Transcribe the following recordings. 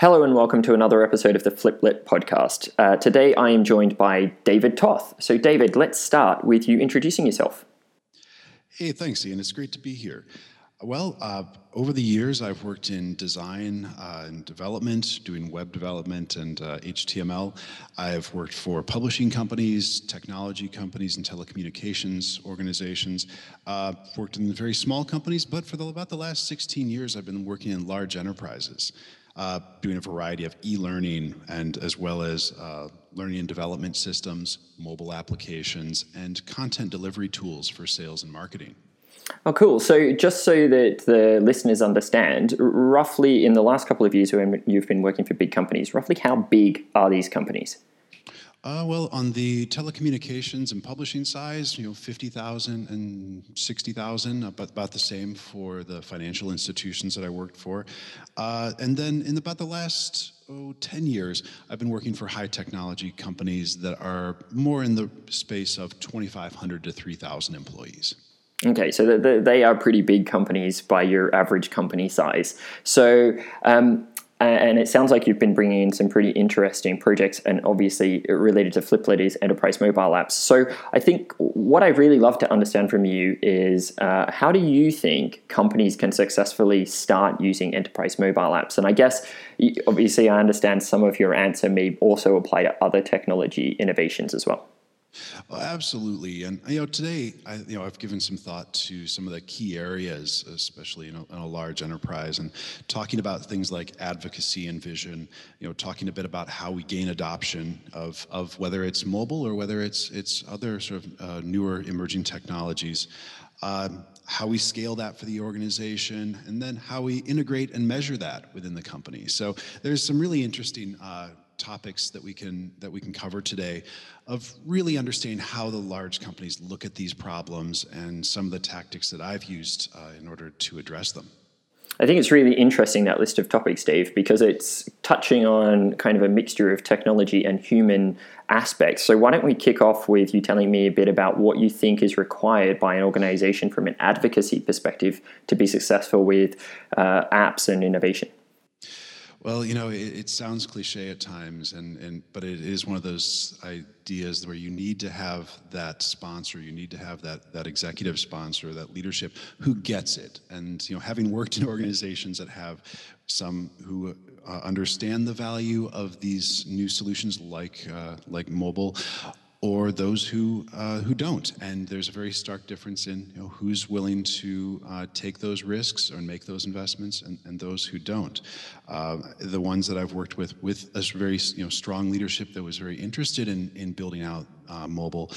Hello and welcome to another episode of the Fliplet podcast. Uh, today I am joined by David Toth. So, David, let's start with you introducing yourself. Hey, thanks, Ian. It's great to be here. Well, uh, over the years, I've worked in design uh, and development, doing web development and uh, HTML. I've worked for publishing companies, technology companies, and telecommunications organizations. Uh, worked in very small companies, but for the, about the last 16 years, I've been working in large enterprises uh, doing a variety of e-learning and as well as uh, learning and development systems, mobile applications, and content delivery tools for sales and marketing. Oh, cool. So, just so that the listeners understand, roughly in the last couple of years when you've been working for big companies, roughly how big are these companies? Uh, well, on the telecommunications and publishing size, you know, 50,000 and 60,000, about, about the same for the financial institutions that I worked for. Uh, and then in about the last oh, 10 years, I've been working for high technology companies that are more in the space of 2,500 to 3,000 employees. Okay, so they are pretty big companies by your average company size. So, um, and it sounds like you've been bringing in some pretty interesting projects, and obviously related to Fliplet is enterprise mobile apps. So I think what I'd really love to understand from you is uh, how do you think companies can successfully start using enterprise mobile apps? And I guess obviously I understand some of your answer may also apply to other technology innovations as well. Well, absolutely, and you know, today, I, you know, I've given some thought to some of the key areas, especially in a, in a, large enterprise, and talking about things like advocacy and vision. You know, talking a bit about how we gain adoption of of whether it's mobile or whether it's it's other sort of uh, newer emerging technologies. Um, how we scale that for the organization, and then how we integrate and measure that within the company. So there's some really interesting uh, topics that we can that we can cover today of really understanding how the large companies look at these problems and some of the tactics that I've used uh, in order to address them. I think it's really interesting that list of topics, Dave, because it's touching on kind of a mixture of technology and human aspects. So, why don't we kick off with you telling me a bit about what you think is required by an organization from an advocacy perspective to be successful with uh, apps and innovation? Well, you know, it, it, sounds cliche at times, and, and but it is one of those ideas where you need to have that sponsor, you need to have that that executive sponsor, that leadership who gets it. And you know, having worked in organizations that have some who uh, understand the value of these new solutions like uh, like mobile or those who uh, who don't. And there's a very stark difference in you know, who's willing to uh, take those risks or make those investments, and, and those who don't. Uh, the ones that I've worked with with a very you know strong leadership that was very interested in in building out uh, mobile.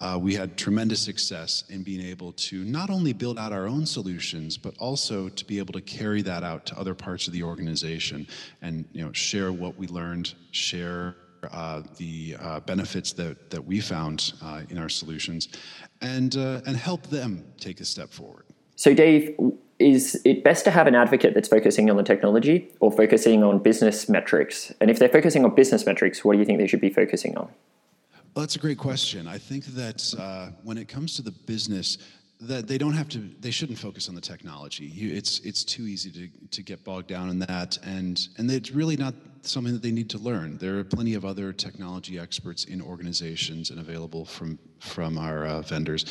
Uh, we had tremendous success in being able to not only build out our own solutions, but also to be able to carry that out to other parts of the organization and you know share what we learned, share uh, the uh, benefits that, that we found uh, in our solutions and, uh, and help them take a step forward. So, Dave, is it best to have an advocate that's focusing on the technology or focusing on business metrics? And if they're focusing on business metrics, what do you think they should be focusing on? Well, that's a great question. I think that uh, when it comes to the business, that they don't have to they shouldn't focus on the technology you, it's it's too easy to, to get bogged down in that and and it's really not something that they need to learn. There are plenty of other technology experts in organizations and available from from our uh, vendors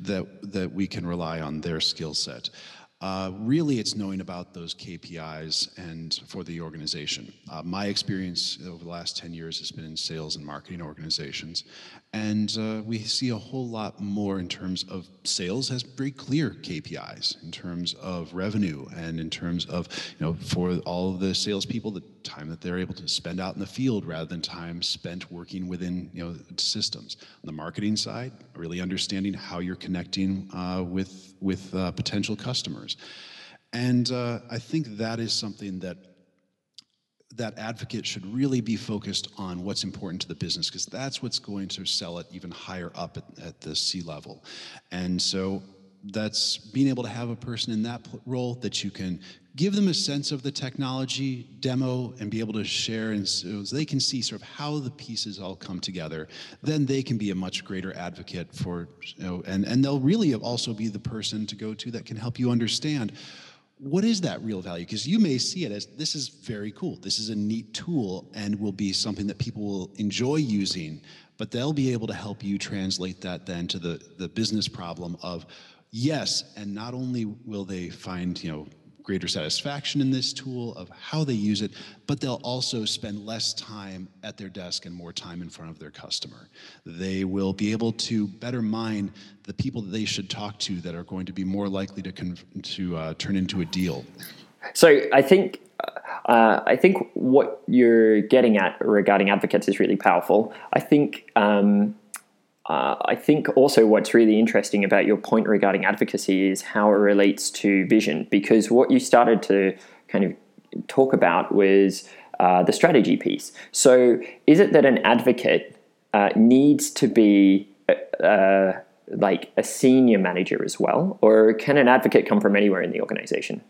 that that we can rely on their skill set uh, really, it's knowing about those KPIs and for the organization. Uh, my experience over the last 10 years has been in sales and marketing organizations, and uh, we see a whole lot more in terms of sales has very clear KPIs in terms of revenue and in terms of, you know, for all of the salespeople, the time that they're able to spend out in the field rather than time spent working within, you know, systems. On the marketing side, really understanding how you're connecting uh, with, with uh, potential customers. And uh, I think that is something that that advocate should really be focused on what's important to the business because that's what's going to sell it even higher up at, at the C level. And so that's being able to have a person in that role that you can give them a sense of the technology demo and be able to share and so they can see sort of how the pieces all come together then they can be a much greater advocate for you know and and they'll really also be the person to go to that can help you understand what is that real value? Because you may see it as this is very cool. This is a neat tool and will be something that people will enjoy using, but they'll be able to help you translate that then to the, the business problem of yes, and not only will they find, you know, greater satisfaction in this tool of how they use it, but they'll also spend less time at their desk and more time in front of their customer. They will be able to better mine the people that they should talk to that are going to be more likely to, con- to uh, turn into a deal. So I think uh, I think what you're getting at regarding advocates is really powerful. I think um, uh, I think also what's really interesting about your point regarding advocacy is how it relates to vision, because what you started to kind of talk about was uh, the strategy piece. So, is it that an advocate uh, needs to be uh, uh, like a senior manager as well, or can an advocate come from anywhere in the organization?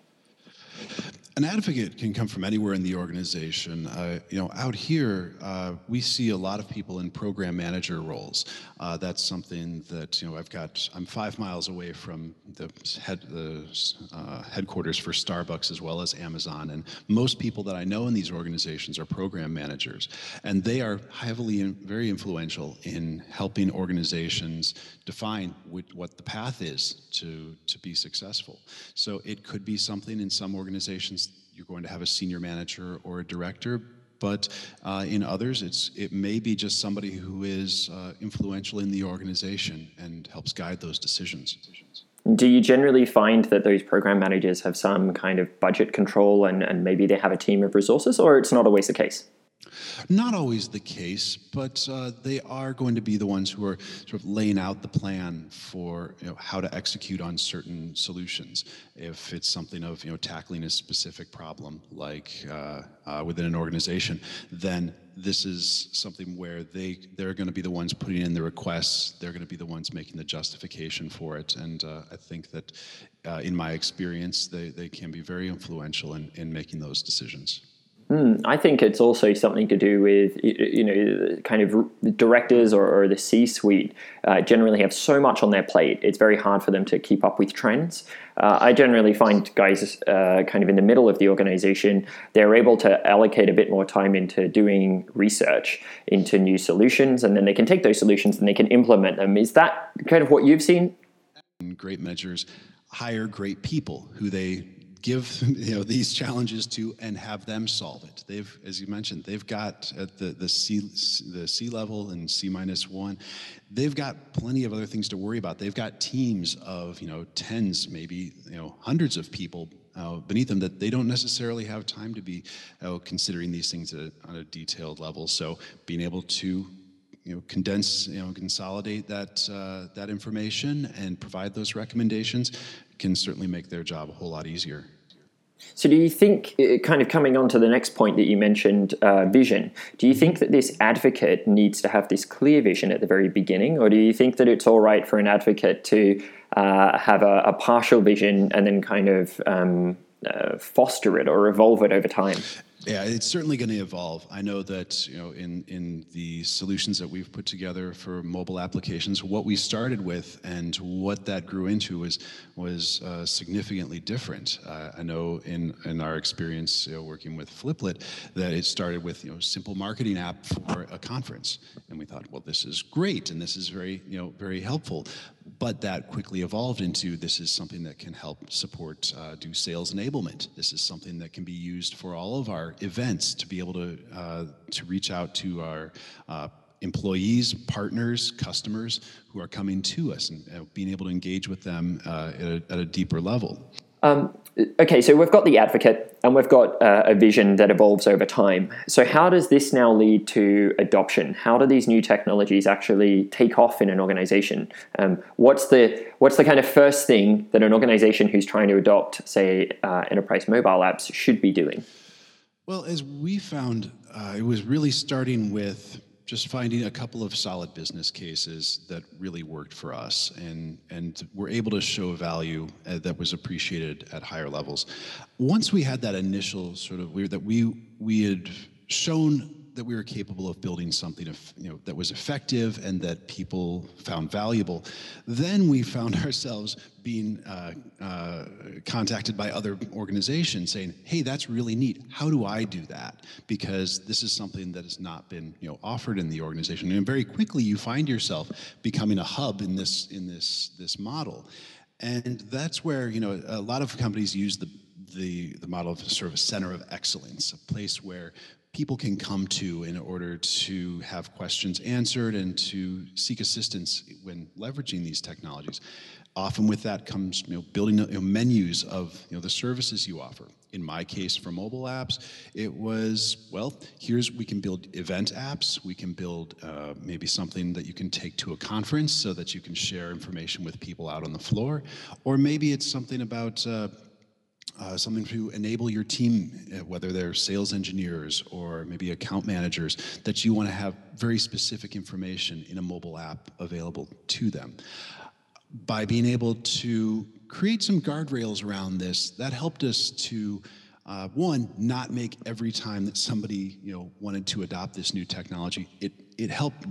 An advocate can come from anywhere in the organization. Uh, you know, out here, uh, we see a lot of people in program manager roles. Uh, that's something that you know I've got. I'm five miles away from the head the uh, headquarters for Starbucks as well as Amazon, and most people that I know in these organizations are program managers, and they are heavily very influential in helping organizations define what the path is to to be successful. So it could be something in some organizations you're going to have a senior manager or a director, but uh, in others, it's it may be just somebody who is uh, influential in the organization and helps guide those decisions. Do you generally find that those program managers have some kind of budget control and, and maybe they have a team of resources, or it's not always the case? Not always the case, but uh, they are going to be the ones who are sort of laying out the plan for you know, how to execute on certain solutions. If it's something of you know tackling a specific problem, like uh, uh, within an organization, then this is something where they they're going to be the ones putting in the requests. They're going to be the ones making the justification for it. And uh, I think that, uh, in my experience, they, they can be very influential in, in making those decisions. Mm, I think it's also something to do with you know kind of directors or, or the C-suite uh, generally have so much on their plate. It's very hard for them to keep up with trends. Uh, I generally find guys uh, kind of in the middle of the organization they're able to allocate a bit more time into doing research into new solutions, and then they can take those solutions and they can implement them. Is that kind of what you've seen? Great measures hire great people who they give you know these challenges to and have them solve it. They've, as you mentioned, they've got at the the C the C level and C minus one, they've got plenty of other things to worry about. They've got teams of you know tens, maybe you know hundreds of people uh, beneath them that they don't necessarily have time to be uh, considering these things a, on a detailed level. So being able to you know, condense, you know, consolidate that uh, that information and provide those recommendations can certainly make their job a whole lot easier. So, do you think, uh, kind of coming on to the next point that you mentioned, uh, vision, do you think that this advocate needs to have this clear vision at the very beginning, or do you think that it's all right for an advocate to uh, have a, a, partial vision and then kind of um, uh, foster it or evolve it over time? Yeah, it's certainly going to evolve. I know that you know in in the solutions that we've put together for mobile applications, what we started with and what that grew into was was uh, significantly different. Uh, I know in in our experience you know, working with Fliplet that it started with you know simple marketing app for a conference, and we thought, well, this is great and this is very you know very helpful. But that quickly evolved into this is something that can help support uh, do sales enablement. This is something that can be used for all of our events to be able to uh, to reach out to our uh, employees, partners, customers who are coming to us and uh, being able to engage with them uh, at a, at, a, deeper level. Um, okay, so we've got the advocate and we've got uh, a vision that evolves over time. So, how does this now lead to adoption? How do these new technologies actually take off in an organization? Um, what's the what's the kind of first thing that an organization who's trying to adopt, say, uh, enterprise mobile apps should be doing? Well, as we found, uh, it was really starting with just finding a couple of solid business cases that really worked for us and and were able to show value uh, that was appreciated at higher levels. Once we had that initial sort of we that we we had shown that we were capable of building something of, you know, that was effective and that people found valuable. Then we found ourselves being uh, uh, contacted by other organizations saying, "Hey, that's really neat. How do I do that?" Because this is something that has not been, you know, offered in the organization. And very quickly, you find yourself becoming a hub in this in this this model, and that's where you know a lot of companies use the the, the model of sort of a center of excellence, a place where people can come to in order to have questions answered and to seek assistance when leveraging these technologies. Often with that comes you know, building you know, menus of you know, the services you offer. In my case, for mobile apps, it was, well, here's, we can build event apps. We can build uh, maybe something that you can take to a conference so that you can share information with people out on the floor. Or maybe it's something about uh, uh, something to enable your team, uh, whether they're sales engineers or maybe account managers, that you want to have very specific information in a mobile app available to them. By being able to create some guardrails around this, that helped us to uh, one, not make every time that somebody you know wanted to adopt this new technology, it it helped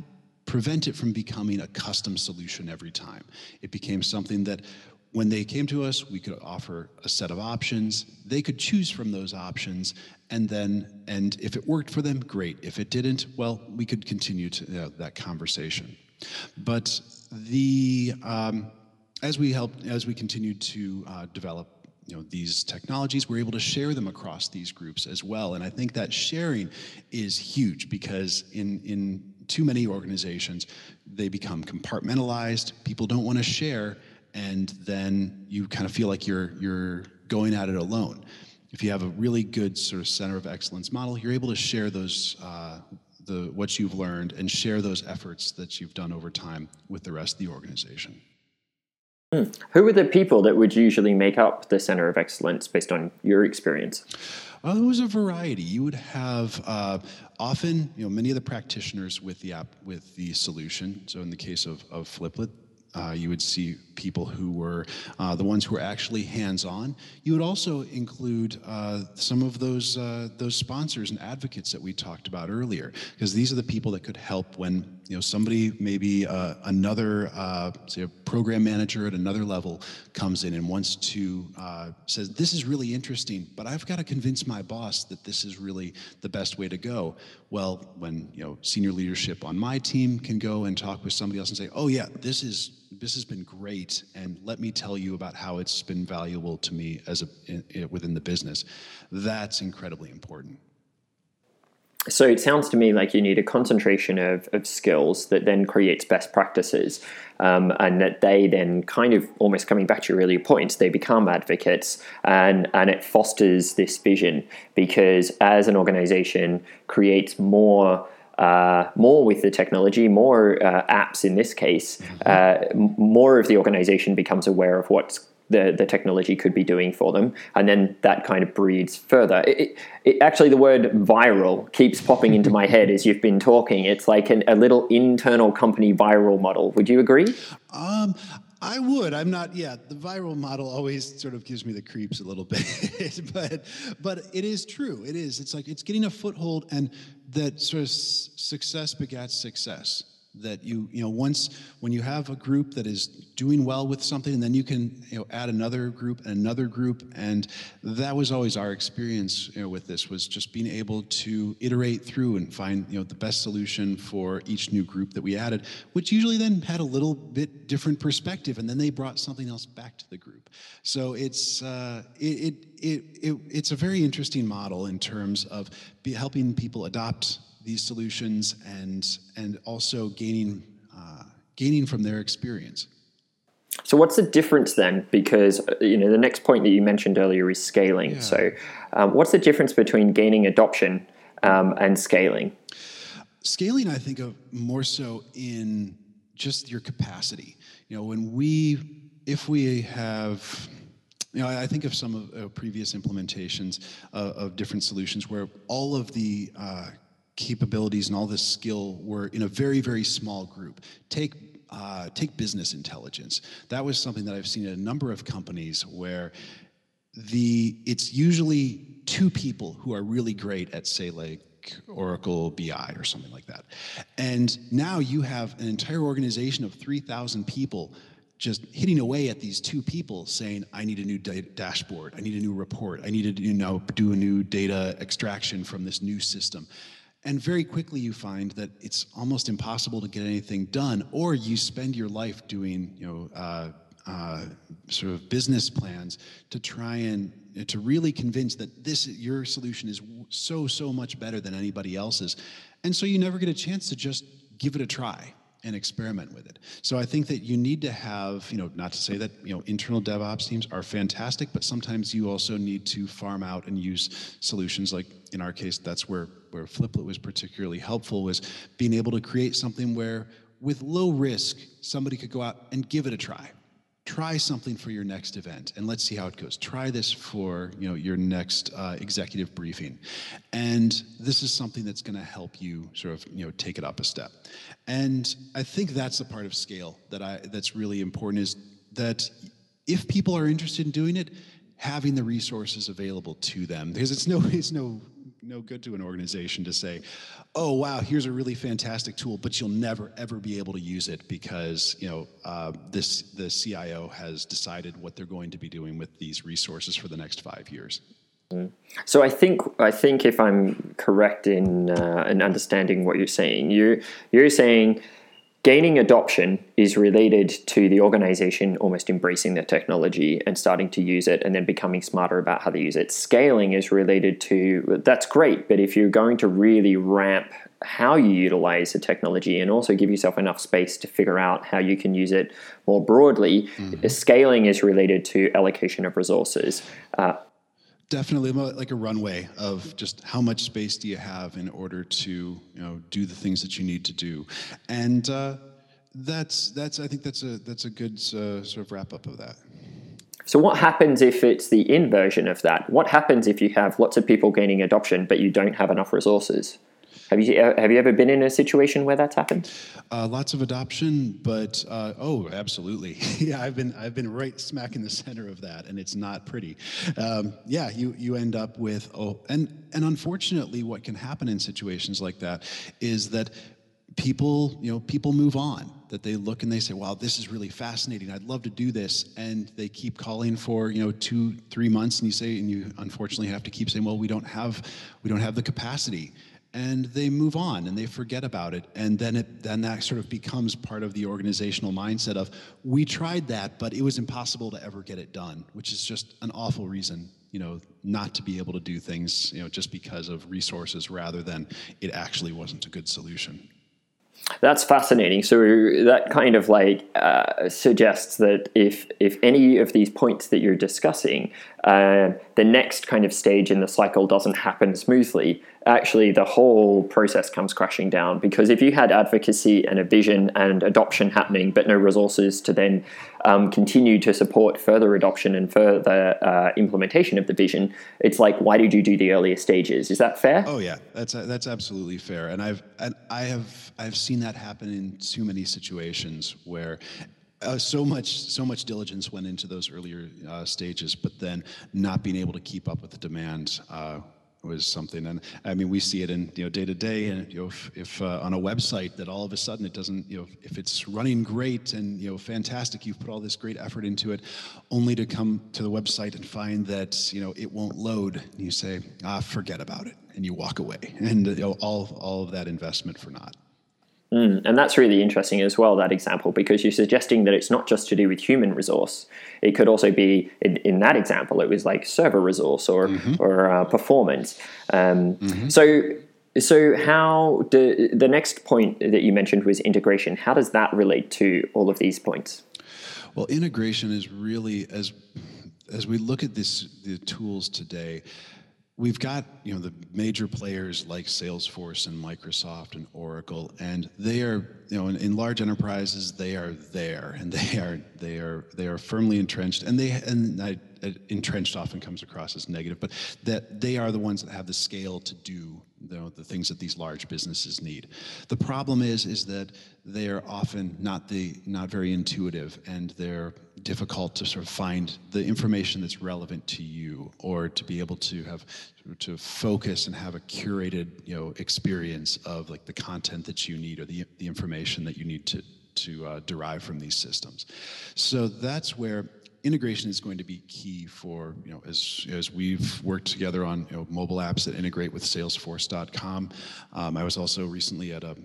prevent it from becoming a custom solution every time. It became something that when they came to us, we could offer a set of options. They could choose from those options, and then, and if it worked for them, great. If it didn't, well, we could continue to you know, that conversation. But the um, as we helped, as we continued to uh, develop you know these technologies we're able to share them across these groups as well and i think that sharing is huge because in in too many organizations they become compartmentalized people don't want to share and then you kind of feel like you're you're going at it alone. If you have a really good sort of center of excellence model, you're able to share those uh, the what you've learned and share those efforts that you've done over time with the rest of the organization. Hmm. Who are the people that would usually make up the center of excellence based on your experience? Uh, there was a variety. You would have uh, often, you know, many of the practitioners with the app with the solution. So in the case of, of Fliplet, uh, you would see people who were uh, the ones who were actually hands-on. You would also include uh, some of those uh, those sponsors and advocates that we talked about earlier, because these are the people that could help when you know somebody maybe uh, another uh, say a program manager at another level comes in and wants to says this is really interesting, but I've got to convince my boss that this is really the best way to go. Well, when you know senior leadership on my team can go and talk with somebody else and say, oh yeah, this is this has been great, and let me tell you about how it's been valuable to me as a in, in, within the business. That's incredibly important. So it sounds to me like you need a concentration of, of skills that then creates best practices, um, and that they then kind of almost coming back to your earlier points, they become advocates, and and it fosters this vision because as an organization creates more uh, more with the technology, more uh, apps in this case, mm-hmm. uh, more of the organization becomes aware of what's the, the technology could be doing for them. And then that kind of breeds further. It, it, it, actually, the word viral keeps popping into my head as you've been talking. It's like an, a little internal company viral model. Would you agree? Um, I would. I'm not. Yeah, the viral model always sort of gives me the creeps a little bit, but but it is true. It is. It's like it's getting a foothold, and that sort of success begets success that you you know once when you have a group that is doing well with something and then you can you know add another group and another group. And that was always our experience you know with this was just being able to iterate through and find you know the best solution for each new group that we added which usually then had a little bit different perspective and then they brought something else back to the group. So it's uh, it, it, it, it it's a very interesting model in terms of helping people adopt these solutions and and also gaining uh, gaining from their experience. So what's the difference then? Because uh, you know the next point that you mentioned earlier is scaling. Yeah. So um, what's the difference between gaining adoption um, and scaling? Scaling, I think of more so in just your capacity. You know, when we if we have you know, I think of some of uh, previous implementations uh, of different solutions where all of the uh, capabilities and all this skill were in a very, very small group. Take uh, take business intelligence. That was something that I've seen in a number of companies where the it's usually two people who are really great at say like Oracle BI or something like that. And now you have an entire organization of 3,000 people just hitting away at these two people saying, I need a new da- dashboard, I need a new report, I need to you know, do a new data extraction from this new system. And very quickly you find that it's almost impossible to get anything done, or you spend your life doing you know, uh, uh, sort of business plans to try and to really convince that this your solution is so so much better than anybody else's. And so you never get a chance to just give it a try and experiment with it. So I think that you need to have, you know, not to say that, you know, internal DevOps teams are fantastic, but sometimes you also need to farm out and use solutions like in our case, that's where, where Fliplet was particularly helpful was being able to create something where with low risk, somebody could go out and give it a try try something for your next event and let's see how it goes. Try this for you know your next uh, executive briefing. And this is something that's going to help you sort of you know take it up a step. And i think that's the part of scale that i that's really important is that if people are interested in doing it having the resources available to them because it's no it's no no good to an organization to say, "Oh, wow, here's a really fantastic tool, but you'll never ever be able to use it because you know uh, this the CIO has decided what they're going to be doing with these resources for the next five years." So I think I think if I'm correct in uh, in understanding what you're saying, you you're saying Gaining adoption is related to the organization almost embracing the technology and starting to use it and then becoming smarter about how they use it. Scaling is related to that's great, but if you're going to really ramp how you utilize the technology and also give yourself enough space to figure out how you can use it more broadly, mm-hmm. scaling is related to allocation of resources. Uh, definitely like a runway of just how much space do you have in order to you know do the things that you need to do. And uh, that's that's i think that's a that's a good uh, sort of wrap up of that. So what happens if it's the inversion of that? What happens if you have lots of people gaining adoption but you don't have enough resources have you have you ever been in a situation where that's happened? Uh, lots of adoption, but uh, oh, absolutely. yeah, I've been I've been right smack in the center of that, and it's not pretty. Um, yeah, you you end up with oh, and and unfortunately, what can happen in situations like that is that people you know people move on that they look and they say wow this is really fascinating i'd love to do this and they keep calling for you know two three months and you say and you unfortunately have to keep saying well we don't have we don't have the capacity and they move on and they forget about it and then it then that sort of becomes part of the organizational mindset of we tried that but it was impossible to ever get it done which is just an awful reason you know not to be able to do things you know just because of resources rather than it actually wasn't a good solution that's fascinating. So that kind of like uh, suggests that if if any of these points that you're discussing, uh, the next kind of stage in the cycle doesn't happen smoothly, actually the whole process comes crashing down. Because if you had advocacy and a vision and adoption happening, but no resources to then um, continue to support further adoption and further uh, implementation of the vision, it's like, why did you do the earlier stages? Is that fair? Oh yeah, that's that's absolutely fair. And I've and I have I've seen that happen in too many situations where uh, so much so much diligence went into those earlier uh, stages, but then not being able to keep up with the demand uh, was something. And I mean, we see it in you know day to day, and you know if, if uh, on a website that all of a sudden it doesn't you know if it's running great and you know fantastic, you've put all this great effort into it, only to come to the website and find that you know it won't load. And you say, ah, forget about it, and you walk away, and you know, all all of that investment for naught. Mm, and that's really interesting as well, that example, because you're suggesting that it's not just to do with human resource. It could also be, in, in that example, it was like server resource or, mm-hmm. or uh, performance. Um, mm-hmm. So, so how do, the next point that you mentioned was integration. How does that relate to all of these points? Well, integration is really as as we look at this the tools today we've got you know the major players like Salesforce and Microsoft and Oracle, and they are you know in, in, large enterprises they are there and they are they are they are firmly entrenched, and they and I, entrenched often comes across as negative, but that they are the ones that have the scale to do the things that these large businesses need. The problem is is that they are often not the not very intuitive and they're difficult to sort of find the information that's relevant to you or to be able to have to focus and have a curated you know experience of like the content that you need or the, the information that you need to to uh, derive from these systems so that's where integration is going to be key for you know as as we've worked together on you know, mobile apps that integrate with Salesforce.com. Um, I was also recently at a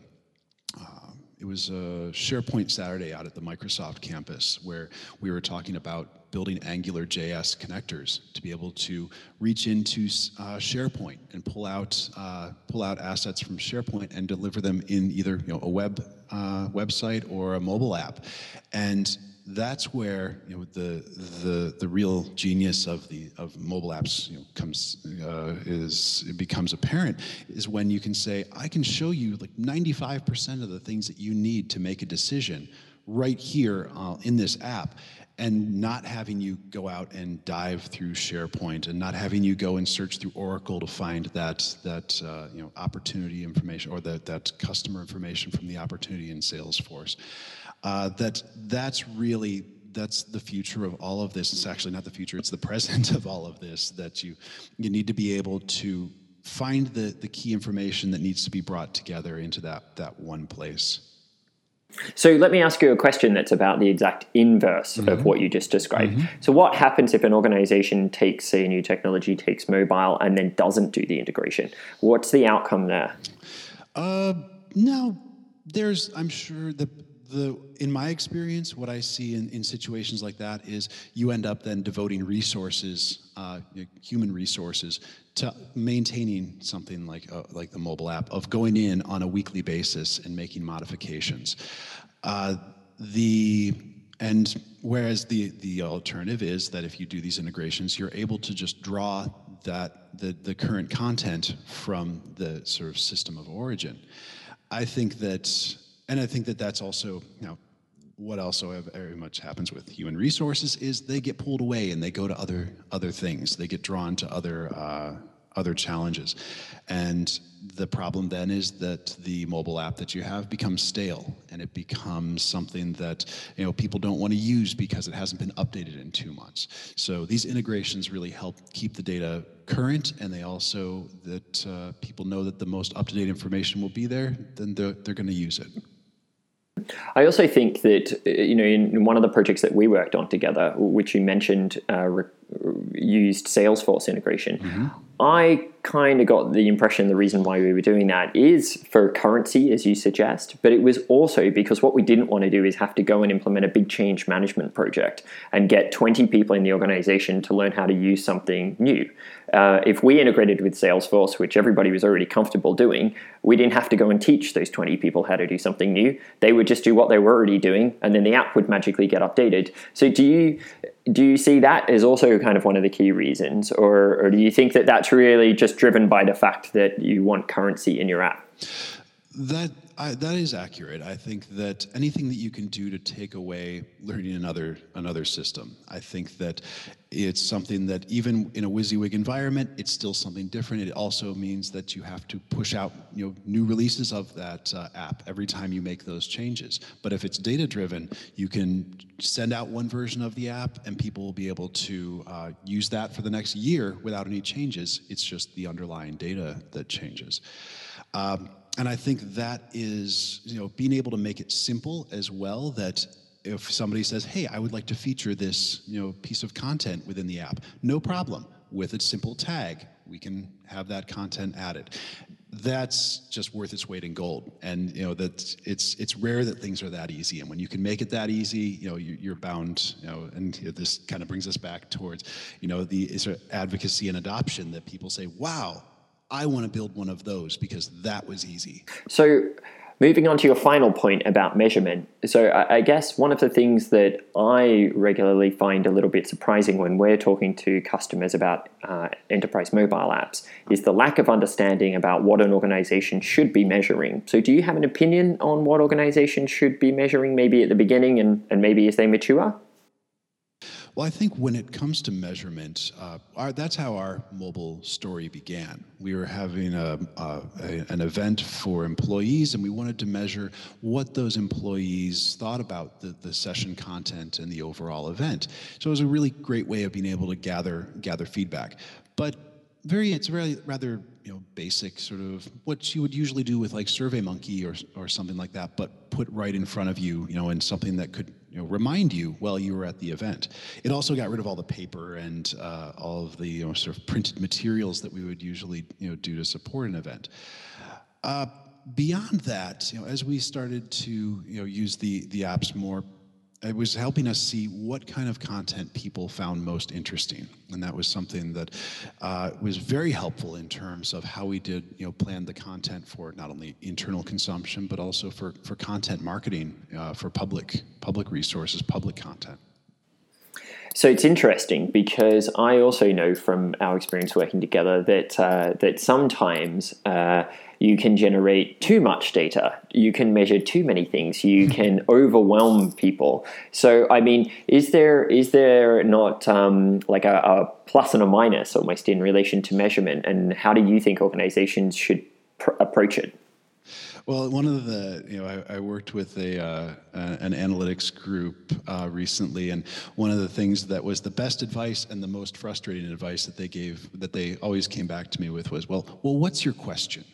uh, it was a SharePoint Saturday out at the Microsoft campus where we were talking about building Angular JS connectors to be able to reach into uh, SharePoint and pull out uh, pull out assets from SharePoint and deliver them in either you know a web uh, website or a mobile app, and that's where you know the the the real genius of the of mobile apps you know, comes uh, is it becomes apparent is when you can say I can show you like 95% of the things that you need to make a decision right here uh, in this app and not having you go out and dive through SharePoint and not having you go and search through Oracle to find that that uh, you know opportunity information or that that customer information from the opportunity in Salesforce uh, that that's really that's the future of all of this. It's actually not the future; it's the present of all of this. That you you need to be able to find the the key information that needs to be brought together into that that one place. So let me ask you a question that's about the exact inverse mm-hmm. of what you just described. Mm-hmm. So what happens if an organization takes, say, a new technology, takes mobile, and then doesn't do the integration? What's the outcome there? Uh, no, there's, I'm sure the the in my experience, what I see in, in situations like that is you end up then devoting resources, uh, human resources, to maintaining something like uh, like the mobile app of going in on a weekly basis and making modifications. Uh, the and whereas the the alternative is that if you do these integrations, you're able to just draw that the the current content from the sort of system of origin. I think that and I think that that's also, you know, what also very much happens with human resources is they get pulled away and they go to other other things. They get drawn to other uh, other challenges, and the problem then is that the mobile app that you have becomes stale and it becomes something that you know people don't want to use because it hasn't been updated in two months. So these integrations really help keep the data current, and they also that uh, people know that the most up to date information will be there. Then they're, they're going to use it. I also think that uh, you know in one of the projects that we worked on together, which you mentioned, uh, re- used Salesforce integration. Mm-hmm. I kind of got the impression the reason why we were doing that is for currency, as you suggest, but it was also because what we didn't want to do is have to go and implement a big change management project and get 20 people in the organization to learn how to use something new. Uh, if we integrated with Salesforce, which everybody was already comfortable doing, we didn't have to go and teach those 20 people how to do something new. They would just do what they were already doing, and then the app would magically get updated. So, do you do you see that as also kind of one of the key reasons, or, or do you think that that's really just driven by the fact that you want currency in your app? That I, that is accurate. I think that anything that you can do to take away learning another another system, I think that it's something that even in a WYSIWYG environment, it's still something different. It also means that you have to push out you know new releases of that uh, app every time you make those changes. But if it's data driven, you can send out one version of the app, and people will be able to uh, use that for the next year without any changes. It's just the underlying data that changes. Um, and I think that is, you know, being able to make it simple as well that if somebody says, hey, I would like to feature this, you know, piece of content within the app, no problem. With a simple tag, we can have that content added. That's just worth its weight in gold. And you know that it's it's rare that things are that easy. And when you can make it that easy, you know you're bound. You know, and this kind of brings us back towards, you know, the advocacy and adoption that people say, wow, I want to build one of those because that was easy. So, moving on to your final point about measurement. So, I, guess one of the things that I regularly find a little bit surprising when we're talking to customers about uh, enterprise mobile apps is the lack of understanding about what an organization should be measuring. So, do you have an opinion on what organizations should be measuring maybe at the beginning and, and maybe as they mature? Well, I think when it comes to measurement, uh, our, that's how our mobile story began. We were having a, a, an event for employees, and we wanted to measure what those employees thought about the, the session content and the overall event. So it was a really great way of being able to gather gather feedback. But very it's very rather you know basic sort of what you would usually do with like SurveyMonkey or or something like that, but put right in front of you, you know, and something that could you know remind you while you were at the event. It also got rid of all the paper and uh, all of the you know sort of printed materials that we would usually you know do to support an event. Uh, beyond that, you know, as we started to you know use the the apps more it was helping us see what kind of content people found most interesting. And that was something that uh, was very helpful in terms of how we did you know plan the content for not only internal consumption but also for, for content marketing uh, for public public resources public content so it's interesting because I also know from our experience working together that uh, that sometimes uh, you can generate too much data. You can measure too many things. You can overwhelm people. So I mean, is there is there not um, like a, a plus and a minus almost in relation to measurement? And how do you think organizations should pr- approach it? Well, one of the, you know, I, I worked with a, uh, an analytics group uh, recently, and one of the things that was the best advice and the most frustrating advice that they gave, that they always came back to me with was, well, well, what's your question?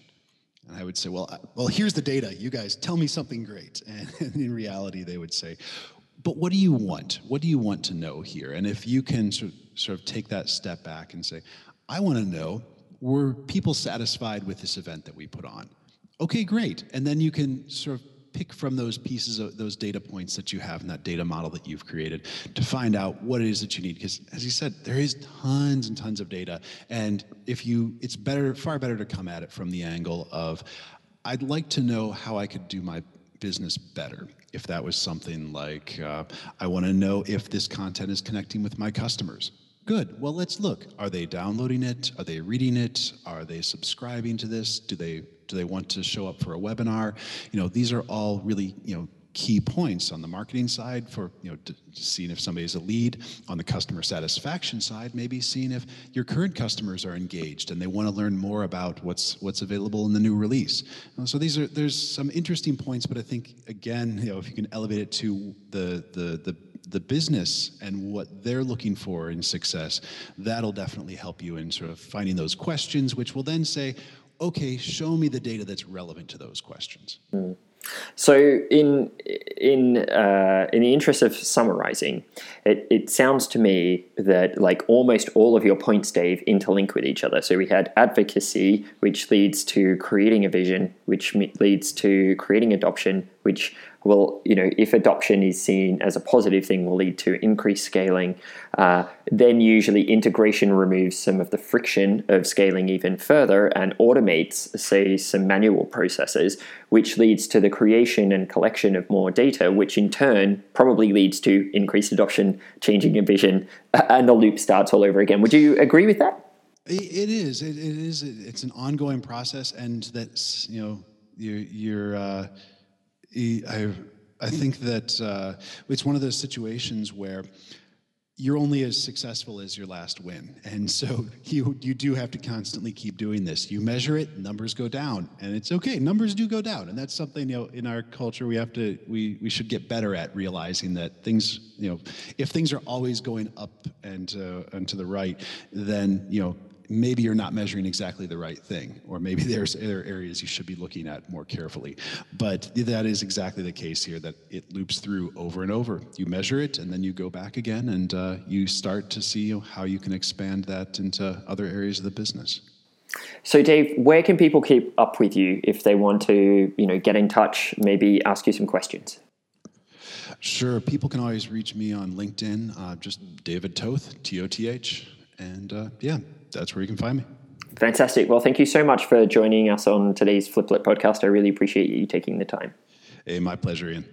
And I would say, well, I, well, here's the data. You guys tell me something great. And in reality, they would say, but what do you want? What do you want to know here? And if you can sort of, sort of take that step back and say, I want to know, were people satisfied with this event that we put on? Okay, great. And then you can sort of pick from those pieces of those data points that you have in that data model that you've created to find out what it is that you need because as you said there is tons and tons of data and if you it's better far better to come at it from the angle of i'd like to know how i could do my business better if that was something like uh, i want to know if this content is connecting with my customers Good. Well, let's look. Are they downloading it? Are they reading it? Are they subscribing to this? Do they do they want to show up for a webinar? You know, these are all really, you know, key points on the marketing side for you know seeing if somebody's a lead on the customer satisfaction side maybe seeing if your current customers are engaged and they want to learn more about what's what's available in the new release uh, so these are there's some interesting points but i think again you know if you can elevate it to the the the the business and what they're looking for in success, that'll definitely help you in sort of finding those questions, which will then say, okay, show me the data that's relevant to those questions. Mm. So, in in uh, in the interest of summarizing, it, it sounds to me that like almost all of your points, Dave, interlink with each other. So we had advocacy, which leads to creating a vision, which leads to creating adoption, which will, you know, if adoption is seen as a positive thing, will lead to increased scaling. Uh, then usually integration removes some of the friction of scaling even further and automates, say, some manual processes, which leads to the creation and collection of more data, which in turn probably leads to increased adoption, changing a vision, and the loop starts all over again. Would you agree with that? It is. It, is. It's an ongoing process, and that's you know you're, you're uh, I, I think that uh, it's one of those situations where you're only as successful as your last win. And so you, you do have to constantly keep doing this. You measure it, numbers go down, and it's okay. Numbers do go down. And that's something, you know, in our culture we have to, we, we should get better at realizing that things, you know, if things are always going up and, uh, and to the right, then, you know, maybe you're not measuring exactly the right thing, or maybe there's other areas you should be looking at more carefully. But that is exactly the case here, that it loops through over and over. You measure it, and then you go back again, and uh, you start to see how you can expand that into other areas of the business. So, Dave, where can people keep up with you if they want to, you know, get in touch, maybe ask you some questions? Sure. People can always reach me on LinkedIn, uh, just David Toth, T O T H. And uh, yeah, that's where you can find me. Fantastic. Well, thank you so much for joining us on today's Fliplet podcast. I really appreciate you taking the time. Hey, my pleasure, Ian.